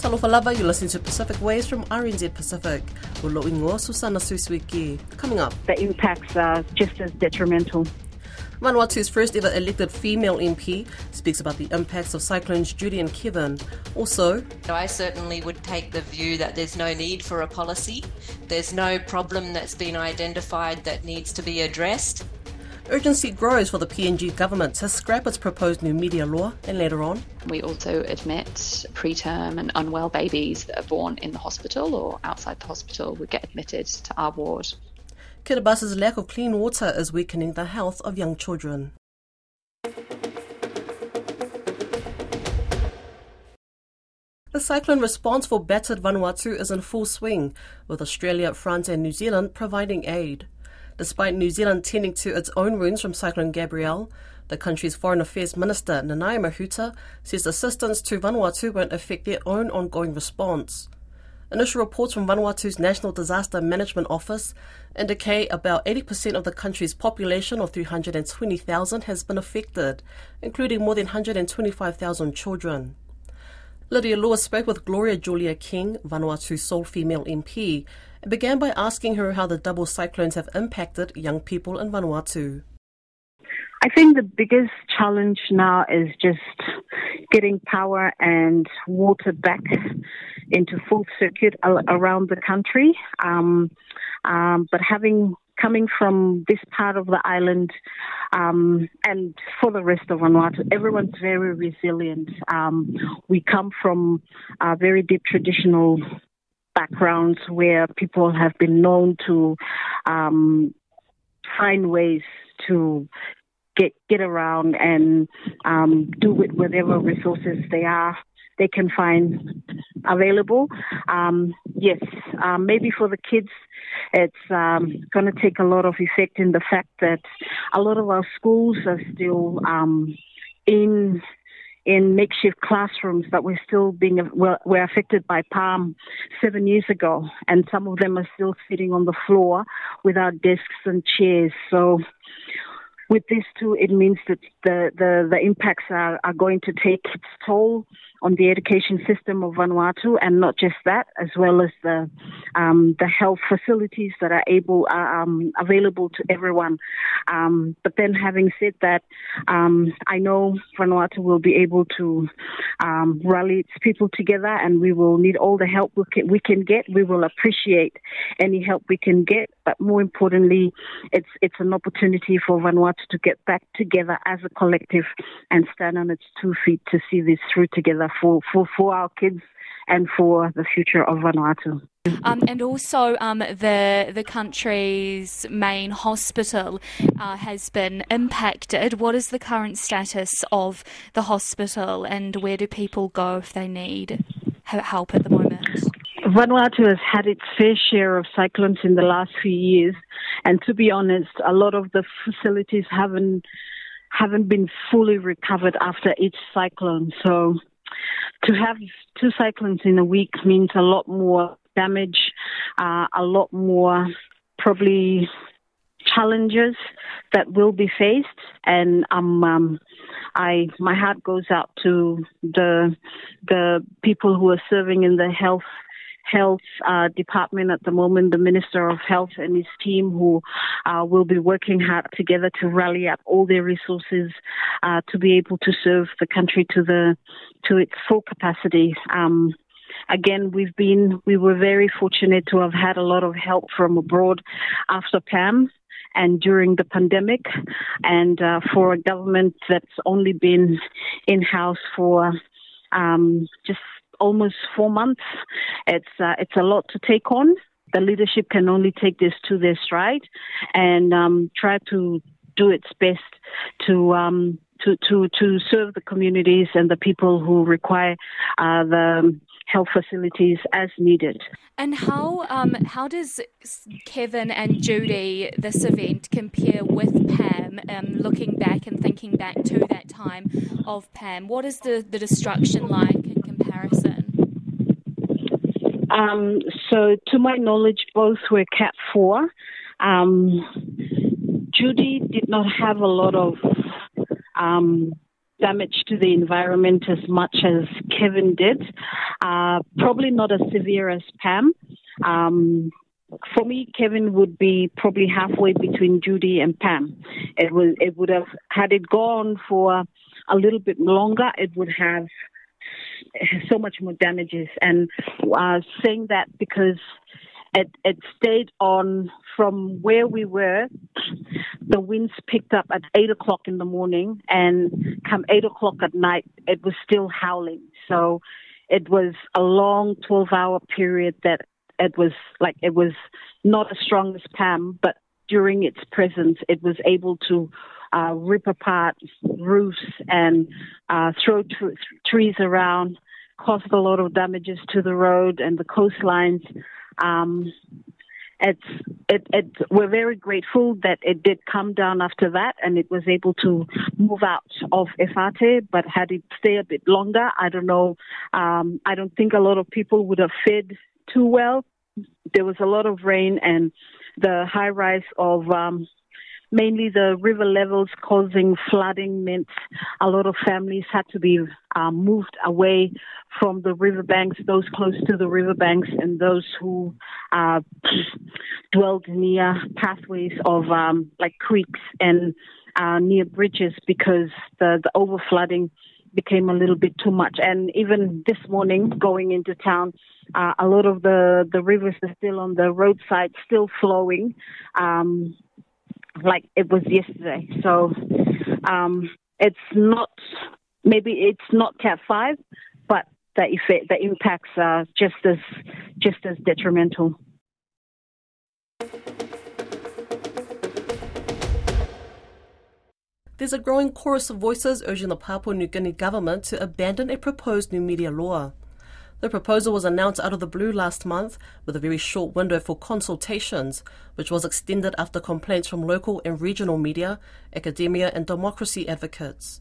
Talofa lava, you're listening to Pacific Waves from RNZ Pacific. Ulo ingoa Susana Suisuiki. Coming up. The impacts are just as detrimental. Vanuatu's first ever elected female MP speaks about the impacts of cyclones Judy and Kevin. Also, I certainly would take the view that there's no need for a policy. There's no problem that's been identified that needs to be addressed. Urgency grows for the PNG government to scrap its proposed new media law, and later on, we also admit preterm and unwell babies that are born in the hospital or outside the hospital would get admitted to our ward. Kiribati's lack of clean water is weakening the health of young children. The cyclone response for battered Vanuatu is in full swing, with Australia, France, and New Zealand providing aid. Despite New Zealand tending to its own wounds from Cyclone Gabrielle, the country's Foreign Affairs Minister Nanaia Mahuta says assistance to Vanuatu won't affect their own ongoing response. Initial reports from Vanuatu's National Disaster Management Office indicate about 80% of the country's population of 320,000 has been affected, including more than 125,000 children. Lydia Lewis spoke with Gloria Julia King, Vanuatu's sole female MP, and began by asking her how the double cyclones have impacted young people in Vanuatu. I think the biggest challenge now is just getting power and water back into full circuit around the country. Um, um, but having coming from this part of the island um, and for the rest of Vanuatu, everyone's very resilient. Um, we come from very deep traditional backgrounds where people have been known to um, find ways to get get around and um, do with whatever resources they are they can find available. Um, yes, um, maybe for the kids, it's um, going to take a lot of effect in the fact that a lot of our schools are still um, in in makeshift classrooms that were still being were, were affected by Pam seven years ago, and some of them are still sitting on the floor without desks and chairs. So with this too, it means that the, the, the impacts are, are going to take its toll on the education system of Vanuatu, and not just that, as well as the um, the health facilities that are able uh, um, available to everyone. Um, but then, having said that, um, I know Vanuatu will be able to um, rally its people together, and we will need all the help we can, we can get. We will appreciate any help we can get, but more importantly, it's it's an opportunity for Vanuatu to get back together as a collective and stand on its two feet to see this through together for, for, for our kids and for the future of Vanuatu. Um, and also, um, the the country's main hospital uh, has been impacted. What is the current status of the hospital, and where do people go if they need help at the moment? Vanuatu has had its fair share of cyclones in the last few years, and to be honest, a lot of the facilities haven't haven't been fully recovered after each cyclone. So to have two cyclones in a week means a lot more damage, uh, a lot more probably challenges that will be faced, and um, um, I my heart goes out to the the people who are serving in the health health uh, department at the moment, the Minister of Health and his team, who uh, will be working hard together to rally up all their resources uh, to be able to serve the country to the to its full capacity. Um, again, we've been we were very fortunate to have had a lot of help from abroad after PAM and during the pandemic, and uh, for a government that's only been in house for um, just almost four months. It's uh, it's a lot to take on. The leadership can only take this to their stride and um, try to do its best to um, to to to serve the communities and the people who require uh, the health facilities as needed. And how um, how does Kevin and Judy this event compare with Pam? Um, looking back and thinking back to that time of Pam, what is the, the destruction like comparison? Um, so, to my knowledge, both were Cat 4. Um, Judy did not have a lot of um, damage to the environment as much as Kevin did. Uh, probably not as severe as Pam. Um, for me, Kevin would be probably halfway between Judy and Pam. It was it would have had it gone for a little bit longer. It would have so much more damages. And uh, saying that because it, it stayed on from where we were. The winds picked up at eight o'clock in the morning, and come eight o'clock at night, it was still howling. So it was a long 12 hour period that it was like it was not as strong as Pam, but during its presence, it was able to uh, rip apart roofs and uh, throw t- trees around, caused a lot of damages to the road and the coastlines. Um, it's it, it we're very grateful that it did come down after that and it was able to move out of Efate but had it stay a bit longer I don't know um, I don't think a lot of people would have fed too well there was a lot of rain and the high rise of um, mainly the river levels causing flooding meant a lot of families had to be um, moved away from the riverbanks, those close to the riverbanks, and those who uh, dwelled near pathways of um, like creeks and uh, near bridges because the, the overflooding became a little bit too much. And even this morning, going into town, uh, a lot of the, the rivers are still on the roadside, still flowing. Um, like it was yesterday. So um, it's not maybe it's not Cat five, but the effect, the impacts are just as just as detrimental. There's a growing chorus of voices urging the Papua New Guinea government to abandon a proposed new media law. The proposal was announced out of the blue last month with a very short window for consultations, which was extended after complaints from local and regional media, academia, and democracy advocates.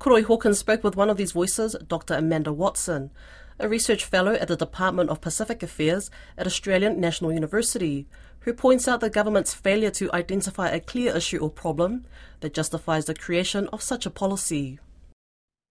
Koroi Hawkins spoke with one of these voices, Dr. Amanda Watson, a research fellow at the Department of Pacific Affairs at Australian National University, who points out the government's failure to identify a clear issue or problem that justifies the creation of such a policy.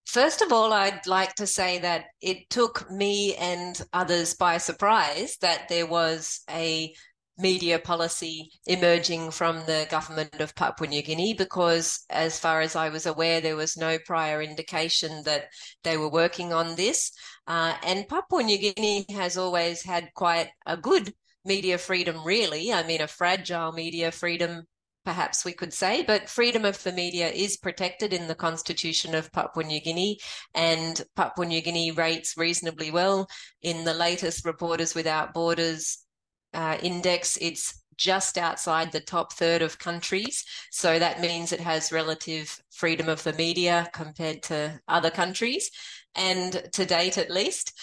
First of all, I'd like to say that it took me and others by surprise that there was a media policy emerging from the government of Papua New Guinea because, as far as I was aware, there was no prior indication that they were working on this. Uh, and Papua New Guinea has always had quite a good media freedom, really. I mean, a fragile media freedom perhaps we could say, but freedom of the media is protected in the constitution of Papua New Guinea, and Papua New Guinea rates reasonably well. In the latest Reporters Without Borders uh, index, it's just outside the top third of countries. So that means it has relative freedom of the media compared to other countries, and to date at least.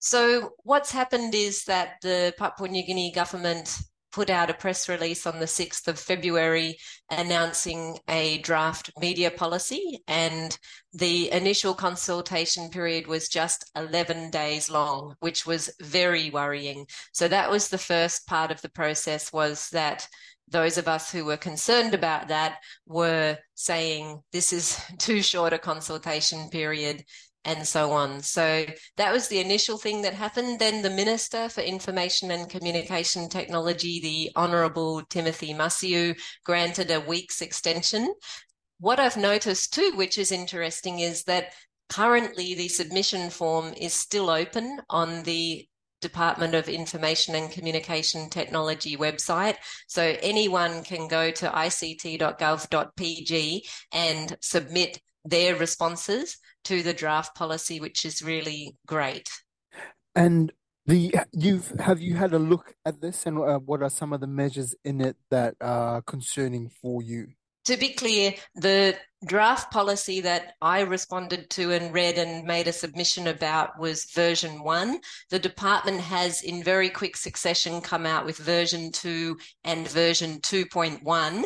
So what's happened is that the Papua New Guinea government put out a press release on the 6th of February announcing a draft media policy and the initial consultation period was just 11 days long which was very worrying. So that was the first part of the process was that those of us who were concerned about that were saying this is too short a consultation period and so on. So that was the initial thing that happened. Then the Minister for Information and Communication Technology, the Honourable Timothy Masiu, granted a week's extension. What I've noticed too, which is interesting, is that currently the submission form is still open on the Department of Information and Communication Technology website. So anyone can go to ict.gov.pg and submit their responses to the draft policy, which is really great. And the you've have you had a look at this, and uh, what are some of the measures in it that are concerning for you? To be clear, the draft policy that I responded to and read and made a submission about was version one. The department has, in very quick succession, come out with version two and version 2.1.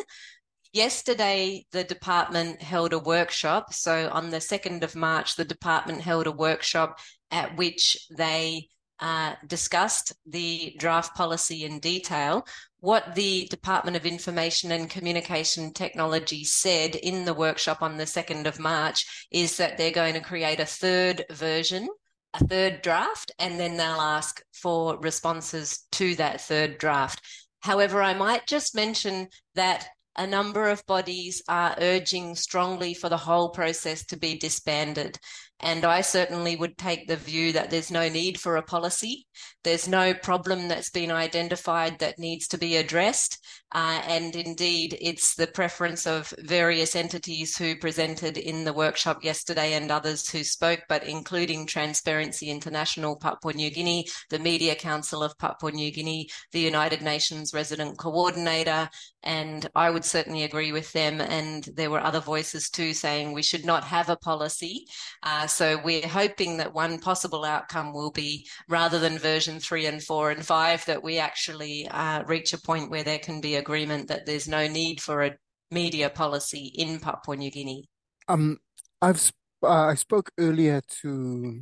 Yesterday, the department held a workshop. So on the 2nd of March, the department held a workshop at which they uh, discussed the draft policy in detail. What the Department of Information and Communication Technology said in the workshop on the 2nd of March is that they're going to create a third version a third draft and then they'll ask for responses to that third draft. However, I might just mention that a number of bodies are urging strongly for the whole process to be disbanded. And I certainly would take the view that there's no need for a policy. There's no problem that's been identified that needs to be addressed. Uh, and indeed, it's the preference of various entities who presented in the workshop yesterday and others who spoke, but including Transparency International Papua New Guinea, the Media Council of Papua New Guinea, the United Nations Resident Coordinator. And I would certainly agree with them. And there were other voices too saying we should not have a policy. Uh, so we're hoping that one possible outcome will be rather than version three and four and five, that we actually uh, reach a point where there can be agreement that there's no need for a media policy in Papua New Guinea. Um, I've uh, I spoke earlier to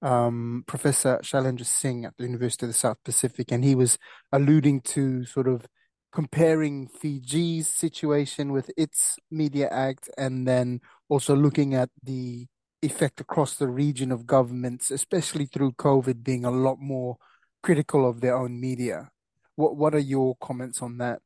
um, Professor Shailendra Singh at the University of the South Pacific, and he was alluding to sort of comparing Fiji's situation with its Media Act and then also looking at the effect across the region of governments, especially through COVID, being a lot more critical of their own media. What What are your comments on that?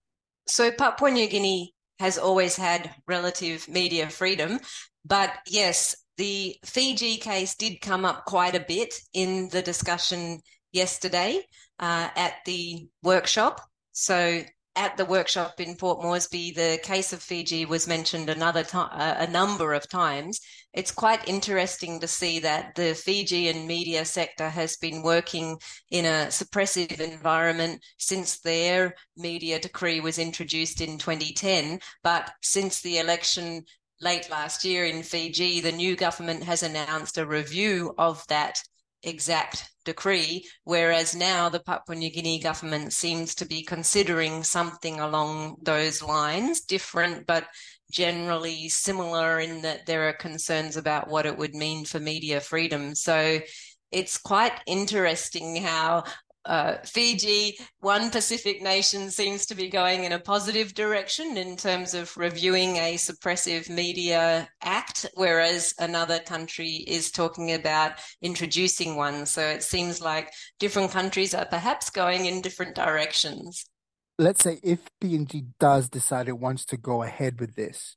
So Papua New Guinea has always had relative media freedom, but yes, the Fiji case did come up quite a bit in the discussion yesterday uh, at the workshop. So at the workshop in Port Moresby, the case of Fiji was mentioned another time, uh, a number of times. It's quite interesting to see that the Fijian media sector has been working in a suppressive environment since their media decree was introduced in 2010. But since the election late last year in Fiji, the new government has announced a review of that exact decree, whereas now the Papua New Guinea government seems to be considering something along those lines, different but generally similar in that there are concerns about what it would mean for media freedom. So it's quite interesting how uh, Fiji, one Pacific nation, seems to be going in a positive direction in terms of reviewing a suppressive media act, whereas another country is talking about introducing one. So it seems like different countries are perhaps going in different directions. Let's say if PNG does decide it wants to go ahead with this,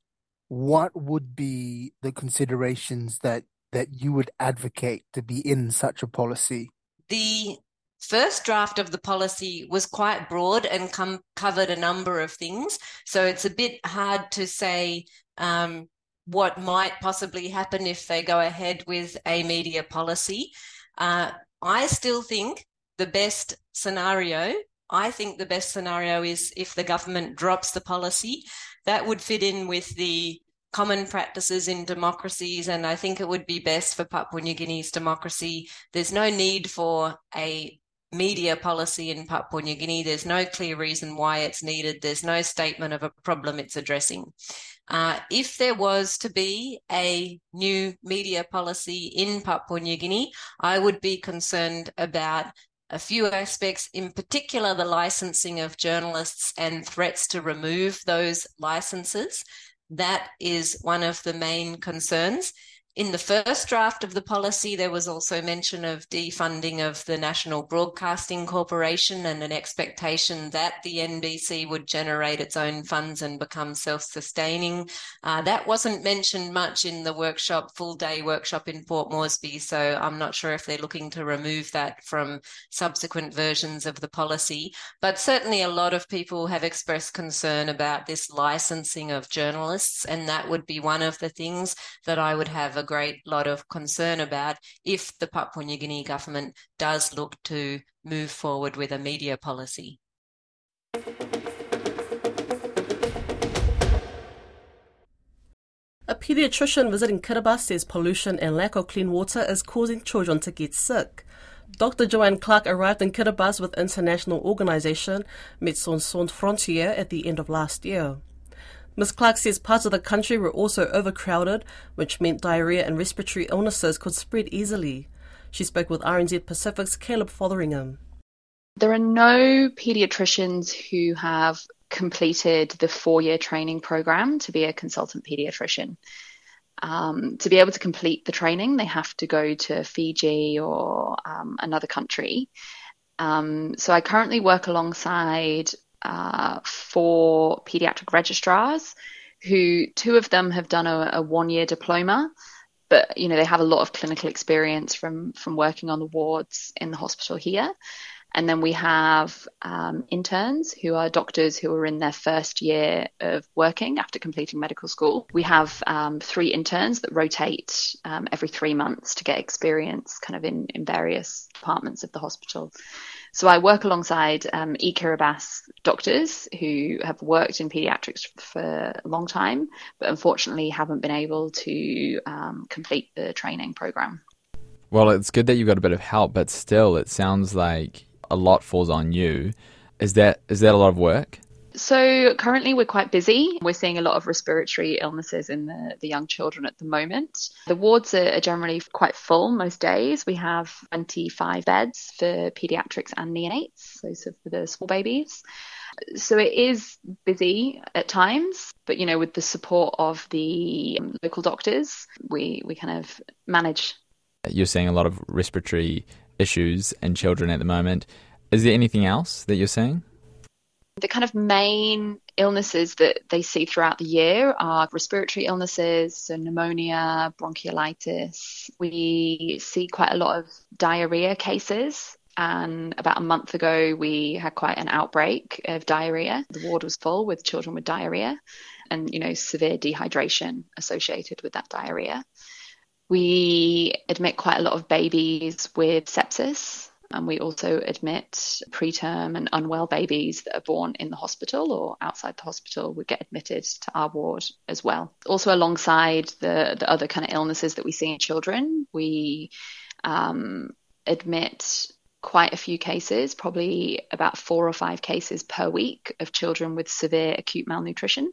what would be the considerations that that you would advocate to be in such a policy? The first draft of the policy was quite broad and com- covered a number of things. So it's a bit hard to say um, what might possibly happen if they go ahead with a media policy. Uh, I still think the best scenario. I think the best scenario is if the government drops the policy. That would fit in with the common practices in democracies, and I think it would be best for Papua New Guinea's democracy. There's no need for a media policy in Papua New Guinea. There's no clear reason why it's needed. There's no statement of a problem it's addressing. Uh, if there was to be a new media policy in Papua New Guinea, I would be concerned about a few aspects, in particular the licensing of journalists and threats to remove those licenses. That is one of the main concerns. In the first draft of the policy, there was also mention of defunding of the National Broadcasting Corporation and an expectation that the NBC would generate its own funds and become self sustaining. Uh, that wasn't mentioned much in the workshop, full day workshop in Port Moresby. So I'm not sure if they're looking to remove that from subsequent versions of the policy. But certainly a lot of people have expressed concern about this licensing of journalists. And that would be one of the things that I would have a great lot of concern about if the Papua New Guinea government does look to move forward with a media policy. A pediatrician visiting Kiribati says pollution and lack of clean water is causing children to get sick. Dr. Joanne Clark arrived in Kiribati with international organisation Médecins Sans Frontières at the end of last year. Ms. Clark says parts of the country were also overcrowded, which meant diarrhea and respiratory illnesses could spread easily. She spoke with RNZ Pacific's Caleb Fotheringham. There are no paediatricians who have completed the four year training program to be a consultant paediatrician. Um, to be able to complete the training, they have to go to Fiji or um, another country. Um, so I currently work alongside uh, four pediatric registrars who two of them have done a, a one year diploma but you know they have a lot of clinical experience from from working on the wards in the hospital here and then we have um, interns who are doctors who are in their first year of working after completing medical school. We have um, three interns that rotate um, every three months to get experience kind of in, in various departments of the hospital. So I work alongside um, e-Kiribati doctors who have worked in pediatrics for a long time, but unfortunately haven't been able to um, complete the training program. Well, it's good that you got a bit of help, but still, it sounds like a lot falls on you. Is that is that a lot of work? So currently we're quite busy. We're seeing a lot of respiratory illnesses in the, the young children at the moment. The wards are, are generally quite full most days. We have 25 beds for pediatrics and neonates, so, so for the small babies. So it is busy at times, but you know, with the support of the um, local doctors, we, we kind of manage. You're seeing a lot of respiratory issues in children at the moment. Is there anything else that you're seeing? The kind of main illnesses that they see throughout the year are respiratory illnesses, so pneumonia, bronchiolitis. We see quite a lot of diarrhea cases. And about a month ago, we had quite an outbreak of diarrhea. The ward was full with children with diarrhea and, you know, severe dehydration associated with that diarrhea. We admit quite a lot of babies with sepsis, and we also admit preterm and unwell babies that are born in the hospital or outside the hospital would get admitted to our ward as well. Also, alongside the, the other kind of illnesses that we see in children, we um, admit quite a few cases, probably about four or five cases per week of children with severe acute malnutrition.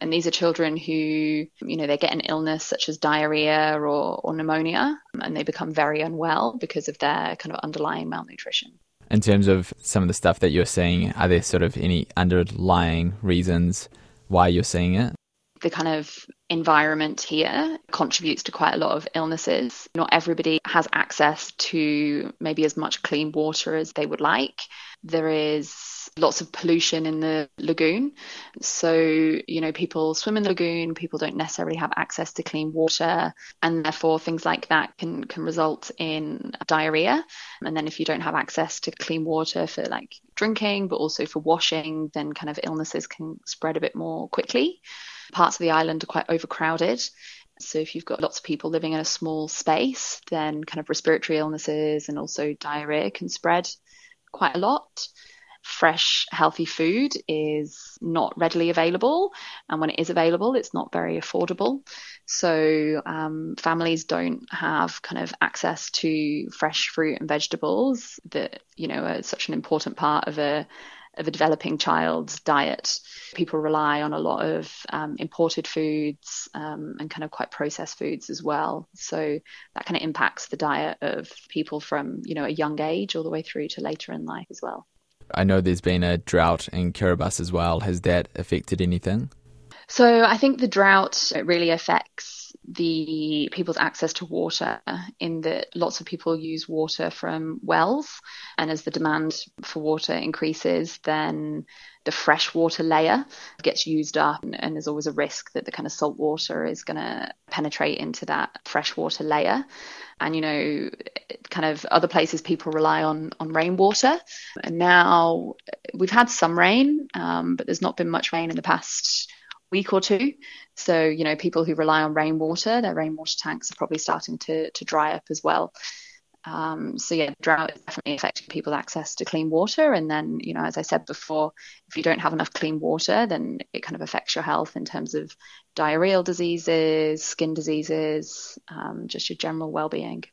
And these are children who, you know, they get an illness such as diarrhea or, or pneumonia and they become very unwell because of their kind of underlying malnutrition. In terms of some of the stuff that you're seeing, are there sort of any underlying reasons why you're seeing it? the kind of environment here contributes to quite a lot of illnesses. Not everybody has access to maybe as much clean water as they would like. There is lots of pollution in the lagoon. So, you know, people swim in the lagoon, people don't necessarily have access to clean water, and therefore things like that can, can result in diarrhea. And then if you don't have access to clean water for like drinking, but also for washing, then kind of illnesses can spread a bit more quickly. Parts of the island are quite overcrowded. So if you've got lots of people living in a small space, then kind of respiratory illnesses and also diarrhea can spread quite a lot fresh, healthy food is not readily available. And when it is available, it's not very affordable. So um, families don't have kind of access to fresh fruit and vegetables that, you know, are such an important part of a of a developing child's diet. People rely on a lot of um, imported foods um, and kind of quite processed foods as well. So that kind of impacts the diet of people from you know a young age all the way through to later in life as well. I know there's been a drought in Kiribati as well. Has that affected anything? So I think the drought really affects the people's access to water in that lots of people use water from wells and as the demand for water increases then the freshwater layer gets used up and, and there's always a risk that the kind of salt water is going to penetrate into that freshwater layer. And you know kind of other places people rely on on rainwater. And now we've had some rain um, but there's not been much rain in the past week or two. So you know people who rely on rainwater their rainwater tanks are probably starting to to dry up as well um, so yeah, drought is definitely affecting people's access to clean water. And then, you know, as I said before, if you don't have enough clean water, then it kind of affects your health in terms of diarrheal diseases, skin diseases, um, just your general well-being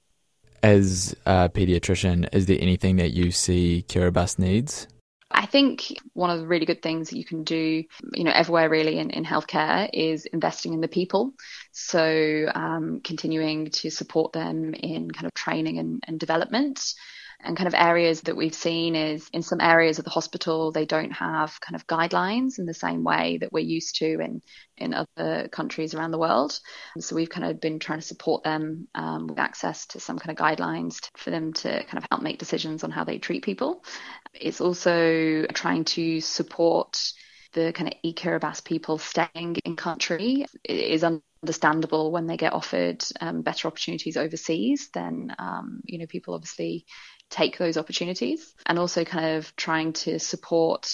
as a pediatrician, is there anything that you see Kiribati needs? I think one of the really good things that you can do, you know, everywhere really in, in healthcare is investing in the people. So um, continuing to support them in kind of training and, and development. And kind of areas that we've seen is in some areas of the hospital, they don't have kind of guidelines in the same way that we're used to in, in other countries around the world. So we've kind of been trying to support them um, with access to some kind of guidelines for them to kind of help make decisions on how they treat people. It's also trying to support the kind of e-Kiribati people staying in country. It is understandable when they get offered um, better opportunities overseas, then um, you know people obviously take those opportunities, and also kind of trying to support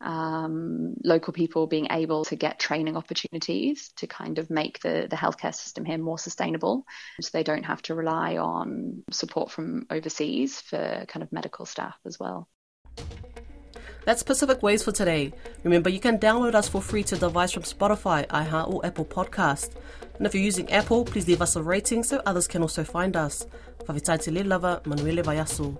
um, local people being able to get training opportunities to kind of make the, the healthcare system here more sustainable so they don't have to rely on support from overseas for kind of medical staff as well. That's Pacific Waves for today. Remember, you can download us for free to device from Spotify, iHeart, or Apple Podcast. And if you're using Apple, please leave us a rating so others can also find us. Favitaiti Lava, Manuele Vayasu.